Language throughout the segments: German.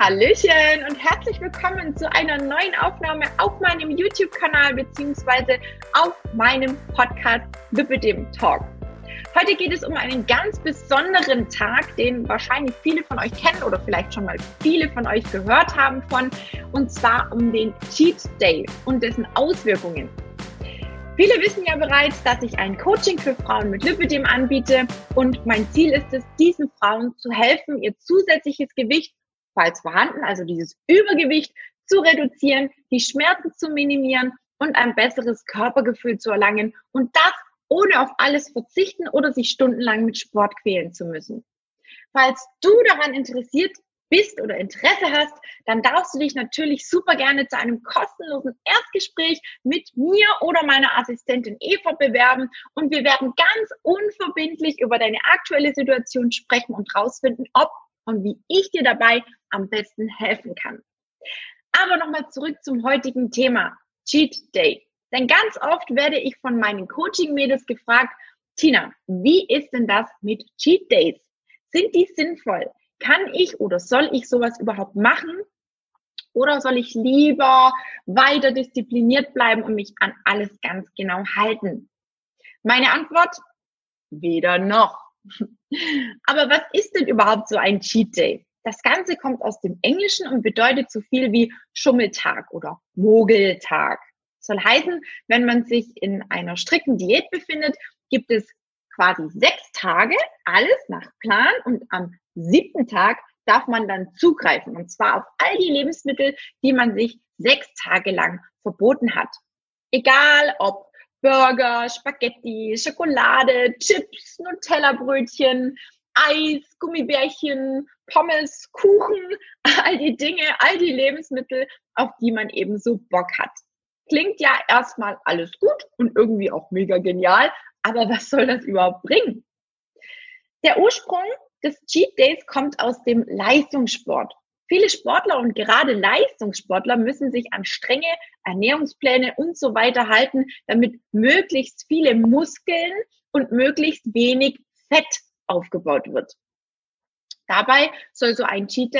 Hallöchen und herzlich willkommen zu einer neuen Aufnahme auf meinem YouTube-Kanal beziehungsweise auf meinem Podcast Lipidem Talk. Heute geht es um einen ganz besonderen Tag, den wahrscheinlich viele von euch kennen oder vielleicht schon mal viele von euch gehört haben von, und zwar um den Cheat Day und dessen Auswirkungen. Viele wissen ja bereits, dass ich ein Coaching für Frauen mit Lipidem anbiete und mein Ziel ist es, diesen Frauen zu helfen, ihr zusätzliches Gewicht falls vorhanden, also dieses Übergewicht zu reduzieren, die Schmerzen zu minimieren und ein besseres Körpergefühl zu erlangen und das ohne auf alles verzichten oder sich stundenlang mit Sport quälen zu müssen. Falls du daran interessiert bist oder Interesse hast, dann darfst du dich natürlich super gerne zu einem kostenlosen Erstgespräch mit mir oder meiner Assistentin Eva bewerben und wir werden ganz unverbindlich über deine aktuelle Situation sprechen und herausfinden, ob und wie ich dir dabei am besten helfen kann. Aber nochmal zurück zum heutigen Thema, Cheat Day. Denn ganz oft werde ich von meinen Coaching-Mädels gefragt, Tina, wie ist denn das mit Cheat Days? Sind die sinnvoll? Kann ich oder soll ich sowas überhaupt machen? Oder soll ich lieber weiter diszipliniert bleiben und mich an alles ganz genau halten? Meine Antwort, weder noch. Aber was ist denn überhaupt so ein Cheat Day? Das Ganze kommt aus dem Englischen und bedeutet so viel wie Schummeltag oder Mogeltag. Soll heißen, wenn man sich in einer strikten Diät befindet, gibt es quasi sechs Tage, alles nach Plan und am siebten Tag darf man dann zugreifen und zwar auf all die Lebensmittel, die man sich sechs Tage lang verboten hat. Egal ob Burger, Spaghetti, Schokolade, Chips, Nutella-Brötchen, Eis, Gummibärchen, Pommes, Kuchen, all die Dinge, all die Lebensmittel, auf die man eben so Bock hat. Klingt ja erstmal alles gut und irgendwie auch mega genial, aber was soll das überhaupt bringen? Der Ursprung des Cheat Days kommt aus dem Leistungssport. Viele Sportler und gerade Leistungssportler müssen sich an strenge Ernährungspläne und so weiter halten, damit möglichst viele Muskeln und möglichst wenig Fett aufgebaut wird. Dabei soll so ein Cheat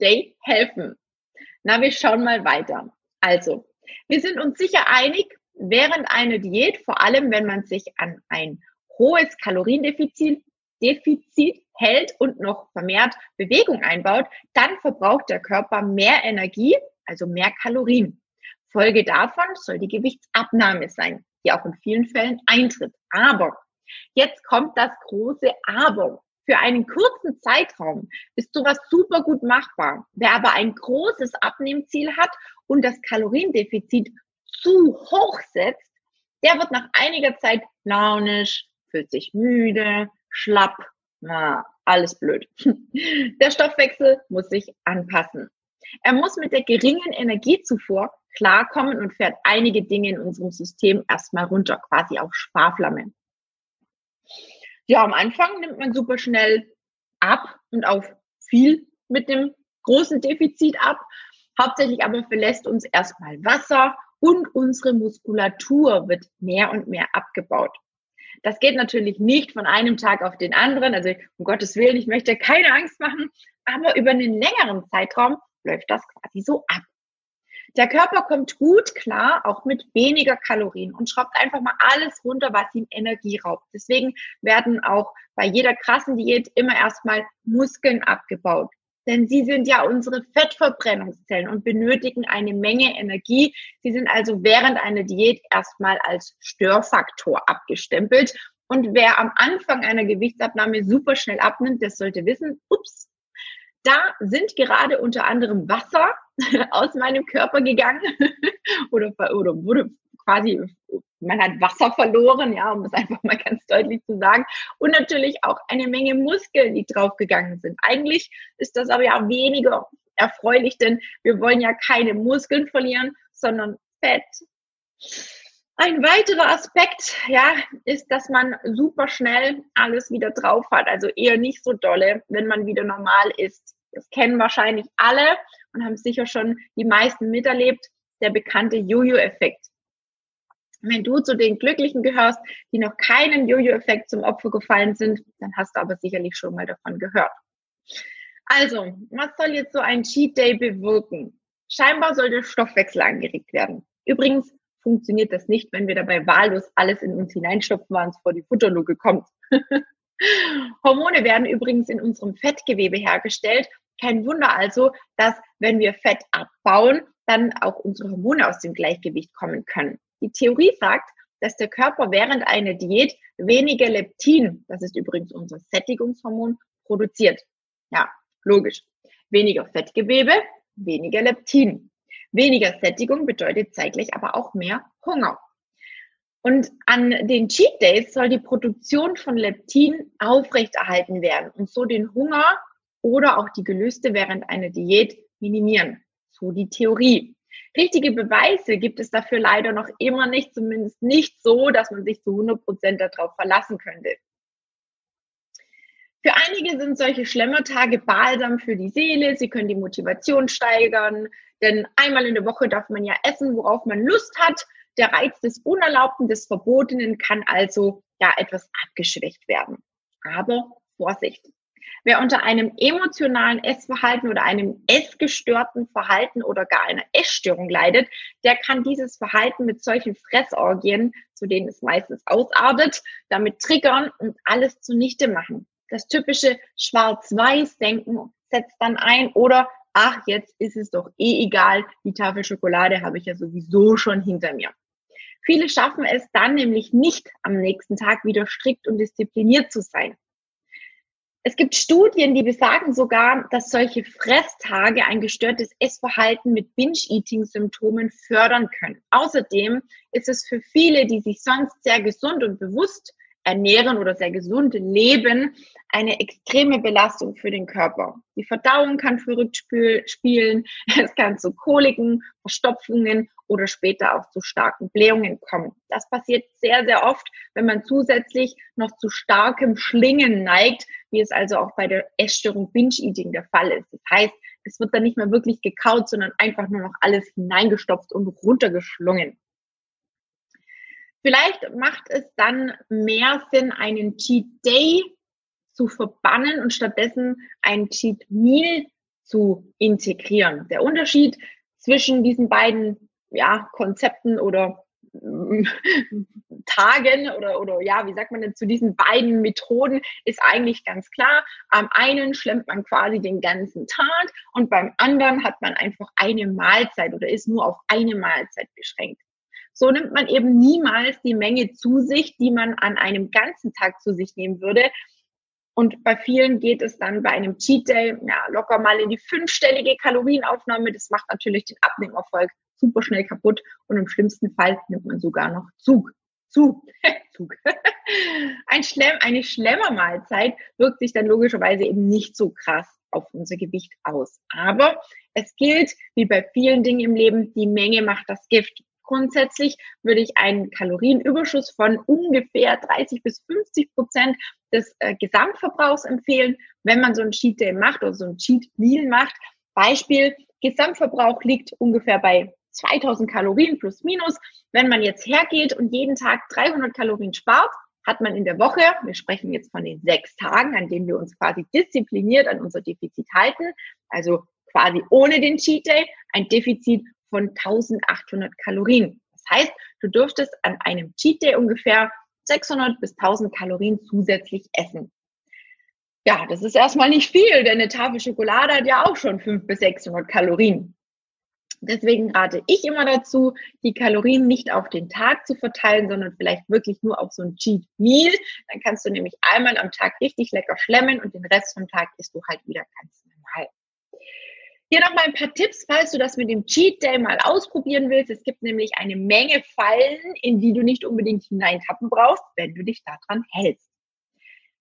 Day, helfen. Na, wir schauen mal weiter. Also, wir sind uns sicher einig, während einer Diät, vor allem wenn man sich an ein hohes Kaloriendefizit Defizit hält und noch vermehrt Bewegung einbaut, dann verbraucht der Körper mehr Energie, also mehr Kalorien. Folge davon soll die Gewichtsabnahme sein, die auch in vielen Fällen eintritt. Aber jetzt kommt das große Aber. Für einen kurzen Zeitraum ist sowas super gut machbar. Wer aber ein großes Abnehmziel hat und das Kaloriendefizit zu hoch setzt, der wird nach einiger Zeit launisch, fühlt sich müde, schlapp, na, alles blöd. Der Stoffwechsel muss sich anpassen. Er muss mit der geringen Energiezufuhr klarkommen und fährt einige Dinge in unserem System erstmal runter, quasi auf Sparflamme. Ja, am Anfang nimmt man super schnell ab und auf viel mit dem großen Defizit ab. Hauptsächlich aber verlässt uns erstmal Wasser und unsere Muskulatur wird mehr und mehr abgebaut. Das geht natürlich nicht von einem Tag auf den anderen. Also um Gottes Willen, ich möchte keine Angst machen, aber über einen längeren Zeitraum läuft das quasi so ab. Der Körper kommt gut klar, auch mit weniger Kalorien und schraubt einfach mal alles runter, was ihm Energie raubt. Deswegen werden auch bei jeder krassen Diät immer erstmal Muskeln abgebaut. Denn sie sind ja unsere Fettverbrennungszellen und benötigen eine Menge Energie. Sie sind also während einer Diät erstmal als Störfaktor abgestempelt. Und wer am Anfang einer Gewichtsabnahme super schnell abnimmt, der sollte wissen, ups, da sind gerade unter anderem Wasser aus meinem Körper gegangen oder, oder wurde quasi, man hat Wasser verloren, ja, um es einfach mal ganz deutlich zu sagen. Und natürlich auch eine Menge Muskeln, die draufgegangen sind. Eigentlich ist das aber ja weniger erfreulich, denn wir wollen ja keine Muskeln verlieren, sondern Fett. Ein weiterer Aspekt, ja, ist, dass man super schnell alles wieder drauf hat. Also eher nicht so dolle, wenn man wieder normal ist. Das kennen wahrscheinlich alle und haben sicher schon die meisten miterlebt. Der bekannte Jojo-Effekt. Wenn du zu den Glücklichen gehörst, die noch keinem Jojo-Effekt zum Opfer gefallen sind, dann hast du aber sicherlich schon mal davon gehört. Also, was soll jetzt so ein Cheat Day bewirken? Scheinbar soll der Stoffwechsel angeregt werden. Übrigens funktioniert das nicht, wenn wir dabei wahllos alles in uns hineinstopfen, was uns vor die Futterluke kommt. Hormone werden übrigens in unserem Fettgewebe hergestellt. Kein Wunder also, dass wenn wir Fett abbauen, dann auch unsere Hormone aus dem Gleichgewicht kommen können. Die Theorie sagt, dass der Körper während einer Diät weniger Leptin, das ist übrigens unser Sättigungshormon, produziert. Ja, logisch. Weniger Fettgewebe, weniger Leptin. Weniger Sättigung bedeutet zeitgleich aber auch mehr Hunger. Und an den Cheat Days soll die Produktion von Leptin aufrechterhalten werden und so den Hunger oder auch die Gelüste während einer Diät minimieren. So die Theorie. Richtige Beweise gibt es dafür leider noch immer nicht, zumindest nicht so, dass man sich zu 100 Prozent darauf verlassen könnte. Für einige sind solche Schlemmertage balsam für die Seele. Sie können die Motivation steigern, denn einmal in der Woche darf man ja essen, worauf man Lust hat. Der Reiz des Unerlaubten, des Verbotenen kann also ja etwas abgeschwächt werden. Aber Vorsicht. Wer unter einem emotionalen Essverhalten oder einem essgestörten Verhalten oder gar einer Essstörung leidet, der kann dieses Verhalten mit solchen Fressorgien, zu denen es meistens ausartet, damit triggern und alles zunichte machen. Das typische Schwarz-Weiß-Denken setzt dann ein oder ach, jetzt ist es doch eh egal, die Tafel Schokolade habe ich ja sowieso schon hinter mir. Viele schaffen es dann nämlich nicht, am nächsten Tag wieder strikt und diszipliniert zu sein. Es gibt Studien, die besagen sogar, dass solche Fresstage ein gestörtes Essverhalten mit Binge-Eating-Symptomen fördern können. Außerdem ist es für viele, die sich sonst sehr gesund und bewusst ernähren oder sehr gesund leben, eine extreme Belastung für den Körper. Die Verdauung kann verrückt spielen, es kann zu Koliken, Verstopfungen oder später auch zu starken Blähungen kommen. Das passiert sehr, sehr oft, wenn man zusätzlich noch zu starkem Schlingen neigt, wie es also auch bei der Essstörung Binge-Eating der Fall ist. Das heißt, es wird dann nicht mehr wirklich gekaut, sondern einfach nur noch alles hineingestopft und runtergeschlungen. Vielleicht macht es dann mehr Sinn, einen Cheat Day zu verbannen und stattdessen ein Cheat Meal zu integrieren. Der Unterschied zwischen diesen beiden ja, Konzepten oder Tagen oder, oder ja, wie sagt man denn zu diesen beiden Methoden ist eigentlich ganz klar. Am einen schlemmt man quasi den ganzen Tag und beim anderen hat man einfach eine Mahlzeit oder ist nur auf eine Mahlzeit beschränkt. So nimmt man eben niemals die Menge zu sich, die man an einem ganzen Tag zu sich nehmen würde. Und bei vielen geht es dann bei einem Cheat Day ja, locker mal in die fünfstellige Kalorienaufnahme. Das macht natürlich den Abnehmerfolg super schnell kaputt und im schlimmsten Fall nimmt man sogar noch Zug. Zug. Zug. Ein Schlemm, eine Schlemmermahlzeit wirkt sich dann logischerweise eben nicht so krass auf unser Gewicht aus. Aber es gilt, wie bei vielen Dingen im Leben, die Menge macht das Gift. Grundsätzlich würde ich einen Kalorienüberschuss von ungefähr 30 bis 50 Prozent des äh, Gesamtverbrauchs empfehlen, wenn man so ein Cheat Day macht oder so ein Cheat Meal macht. Beispiel, Gesamtverbrauch liegt ungefähr bei 2000 Kalorien plus minus. Wenn man jetzt hergeht und jeden Tag 300 Kalorien spart, hat man in der Woche, wir sprechen jetzt von den sechs Tagen, an denen wir uns quasi diszipliniert an unser Defizit halten, also quasi ohne den Cheat Day, ein Defizit von 1800 Kalorien. Das heißt, du dürftest an einem Cheat Day ungefähr 600 bis 1000 Kalorien zusätzlich essen. Ja, das ist erstmal nicht viel, denn eine Tafel Schokolade hat ja auch schon 500 bis 600 Kalorien. Deswegen rate ich immer dazu, die Kalorien nicht auf den Tag zu verteilen, sondern vielleicht wirklich nur auf so ein Cheat Meal. Dann kannst du nämlich einmal am Tag richtig lecker schlemmen und den Rest vom Tag isst du halt wieder ganz normal. Hier noch mal ein paar Tipps, falls du das mit dem Cheat Day mal ausprobieren willst. Es gibt nämlich eine Menge Fallen, in die du nicht unbedingt hineintappen brauchst, wenn du dich daran hältst.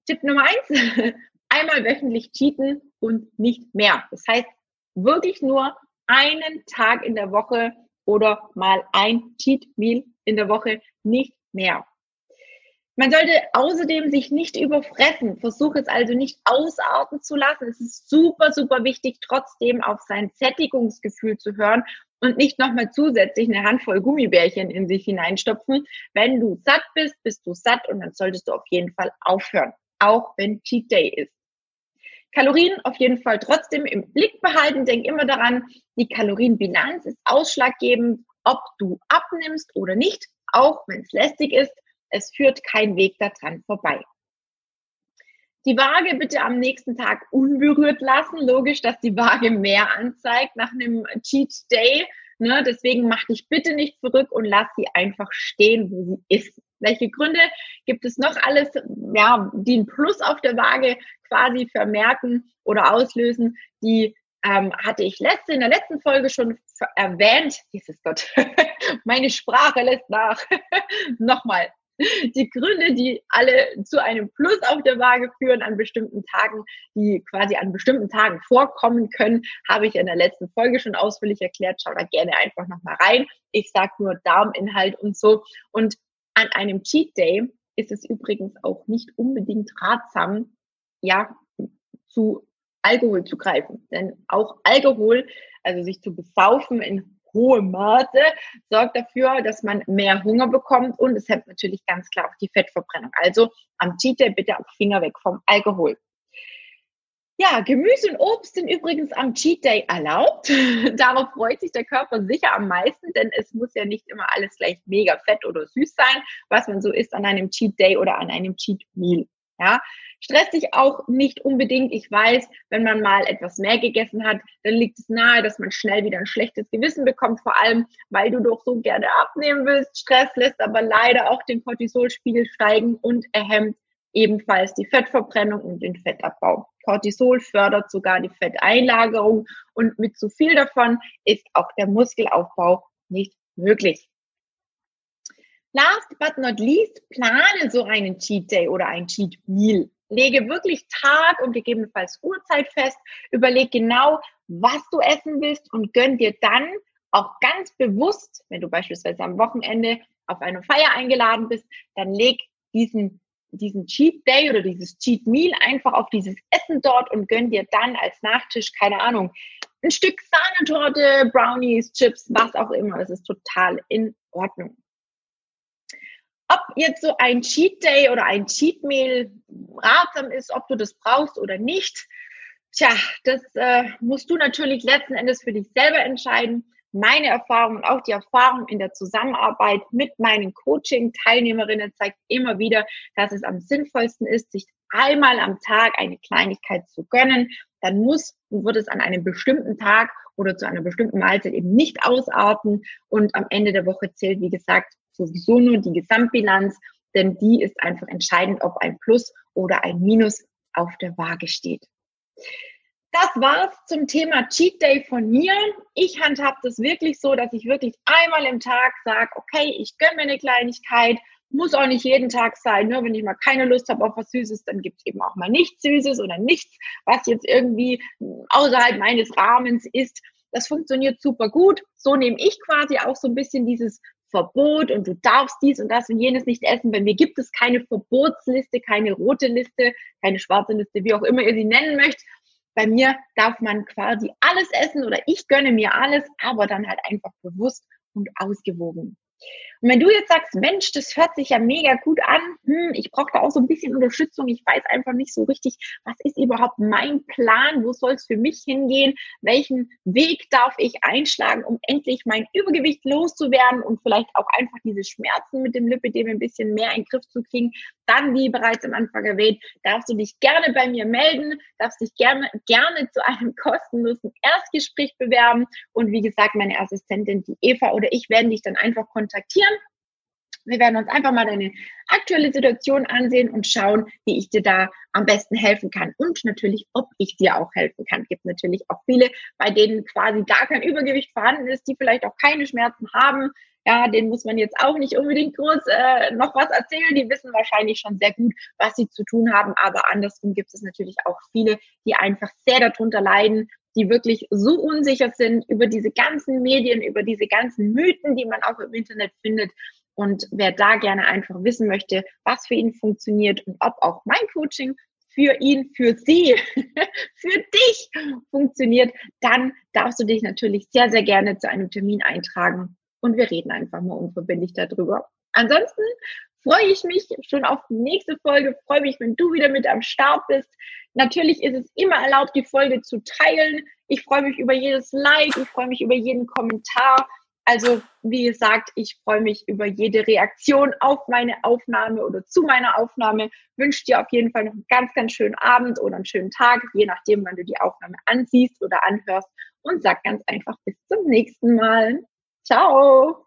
Tipp Nummer eins, einmal wöchentlich cheaten und nicht mehr. Das heißt, wirklich nur einen Tag in der Woche oder mal ein Cheat Meal in der Woche, nicht mehr. Man sollte außerdem sich nicht überfressen. Versuche es also nicht ausarten zu lassen. Es ist super, super wichtig, trotzdem auf sein Sättigungsgefühl zu hören und nicht nochmal zusätzlich eine Handvoll Gummibärchen in sich hineinstopfen. Wenn du satt bist, bist du satt und dann solltest du auf jeden Fall aufhören, auch wenn Cheat Day ist. Kalorien auf jeden Fall trotzdem im Blick behalten. Denk immer daran, die Kalorienbilanz ist ausschlaggebend, ob du abnimmst oder nicht, auch wenn es lästig ist. Es führt kein Weg daran vorbei. Die Waage bitte am nächsten Tag unberührt lassen. Logisch, dass die Waage mehr anzeigt nach einem Cheat Day. Ne? Deswegen mach dich bitte nicht zurück und lass sie einfach stehen, wo sie ist. Welche Gründe gibt es noch alles, ja, die ein Plus auf der Waage quasi vermerken oder auslösen? Die ähm, hatte ich letzte, in der letzten Folge schon erwähnt. Jesus Gott, meine Sprache lässt nach. Nochmal. Die Gründe, die alle zu einem Plus auf der Waage führen an bestimmten Tagen, die quasi an bestimmten Tagen vorkommen können, habe ich in der letzten Folge schon ausführlich erklärt. Schau da gerne einfach nochmal rein. Ich sage nur Darminhalt und so. Und an einem Cheat Day ist es übrigens auch nicht unbedingt ratsam, ja, zu Alkohol zu greifen. Denn auch Alkohol, also sich zu besaufen in hohem Maße, sorgt dafür, dass man mehr Hunger bekommt und es hemmt natürlich ganz klar auch die Fettverbrennung. Also am Cheat Day bitte auch Finger weg vom Alkohol. Ja, Gemüse und Obst sind übrigens am Cheat Day erlaubt. Darauf freut sich der Körper sicher am meisten, denn es muss ja nicht immer alles gleich mega fett oder süß sein, was man so isst an einem Cheat Day oder an einem Cheat Meal. Ja, stress dich auch nicht unbedingt. Ich weiß, wenn man mal etwas mehr gegessen hat, dann liegt es nahe, dass man schnell wieder ein schlechtes Gewissen bekommt, vor allem, weil du doch so gerne abnehmen willst. Stress lässt aber leider auch den Cortisolspiegel steigen und er hemmt ebenfalls die Fettverbrennung und den Fettabbau. Cortisol fördert sogar die Fetteinlagerung und mit zu viel davon ist auch der Muskelaufbau nicht möglich. Last but not least, plane so einen Cheat Day oder ein Cheat Meal. Lege wirklich Tag und gegebenenfalls Uhrzeit fest. Überleg genau, was du essen willst und gönn dir dann auch ganz bewusst, wenn du beispielsweise am Wochenende auf eine Feier eingeladen bist, dann leg diesen diesen Cheat Day oder dieses Cheat Meal einfach auf dieses Essen dort und gönn dir dann als Nachtisch, keine Ahnung, ein Stück Sahnetorte, Brownies, Chips, was auch immer. Das ist total in Ordnung. Ob jetzt so ein Cheat Day oder ein Cheat Meal ratsam ist, ob du das brauchst oder nicht, tja, das äh, musst du natürlich letzten Endes für dich selber entscheiden. Meine Erfahrung und auch die Erfahrung in der Zusammenarbeit mit meinen Coaching-Teilnehmerinnen zeigt immer wieder, dass es am sinnvollsten ist, sich einmal am Tag eine Kleinigkeit zu gönnen. Dann muss und wird es an einem bestimmten Tag oder zu einer bestimmten Mahlzeit eben nicht ausarten. Und am Ende der Woche zählt, wie gesagt, sowieso nur die Gesamtbilanz, denn die ist einfach entscheidend, ob ein Plus oder ein Minus auf der Waage steht. Das war's zum Thema Cheat Day von mir. Ich handhab das wirklich so, dass ich wirklich einmal im Tag sage, okay, ich gönne mir eine Kleinigkeit, muss auch nicht jeden Tag sein. Nur ne? wenn ich mal keine Lust habe auf was Süßes, dann gibt es eben auch mal nichts Süßes oder nichts, was jetzt irgendwie außerhalb meines Rahmens ist. Das funktioniert super gut. So nehme ich quasi auch so ein bisschen dieses Verbot und du darfst dies und das und jenes nicht essen. Bei mir gibt es keine Verbotsliste, keine rote Liste, keine schwarze Liste, wie auch immer ihr sie nennen möchtet. Bei mir darf man quasi alles essen oder ich gönne mir alles, aber dann halt einfach bewusst und ausgewogen. Und wenn du jetzt sagst, Mensch, das hört sich ja mega gut an, hm, ich brauche da auch so ein bisschen Unterstützung, ich weiß einfach nicht so richtig, was ist überhaupt mein Plan, wo soll es für mich hingehen, welchen Weg darf ich einschlagen, um endlich mein Übergewicht loszuwerden und vielleicht auch einfach diese Schmerzen mit dem Lipidem ein bisschen mehr in den Griff zu kriegen, dann, wie bereits am Anfang erwähnt, darfst du dich gerne bei mir melden, darfst dich gerne, gerne zu einem kostenlosen Erstgespräch bewerben. Und wie gesagt, meine Assistentin, die Eva oder ich werden dich dann einfach kontaktieren wir werden uns einfach mal deine aktuelle Situation ansehen und schauen, wie ich dir da am besten helfen kann und natürlich, ob ich dir auch helfen kann. Es gibt natürlich auch viele, bei denen quasi gar kein Übergewicht vorhanden ist, die vielleicht auch keine Schmerzen haben. Ja, denen muss man jetzt auch nicht unbedingt groß äh, noch was erzählen. Die wissen wahrscheinlich schon sehr gut, was sie zu tun haben. Aber andersrum gibt es natürlich auch viele, die einfach sehr darunter leiden, die wirklich so unsicher sind über diese ganzen Medien, über diese ganzen Mythen, die man auch im Internet findet, und wer da gerne einfach wissen möchte, was für ihn funktioniert und ob auch mein Coaching für ihn, für sie, für dich funktioniert, dann darfst du dich natürlich sehr, sehr gerne zu einem Termin eintragen und wir reden einfach mal unverbindlich darüber. Ansonsten freue ich mich schon auf die nächste Folge, freue mich, wenn du wieder mit am Start bist. Natürlich ist es immer erlaubt, die Folge zu teilen. Ich freue mich über jedes Like, ich freue mich über jeden Kommentar. Also, wie gesagt, ich freue mich über jede Reaktion auf meine Aufnahme oder zu meiner Aufnahme. Wünsche dir auf jeden Fall noch einen ganz, ganz schönen Abend oder einen schönen Tag, je nachdem, wann du die Aufnahme ansiehst oder anhörst. Und sag ganz einfach bis zum nächsten Mal. Ciao!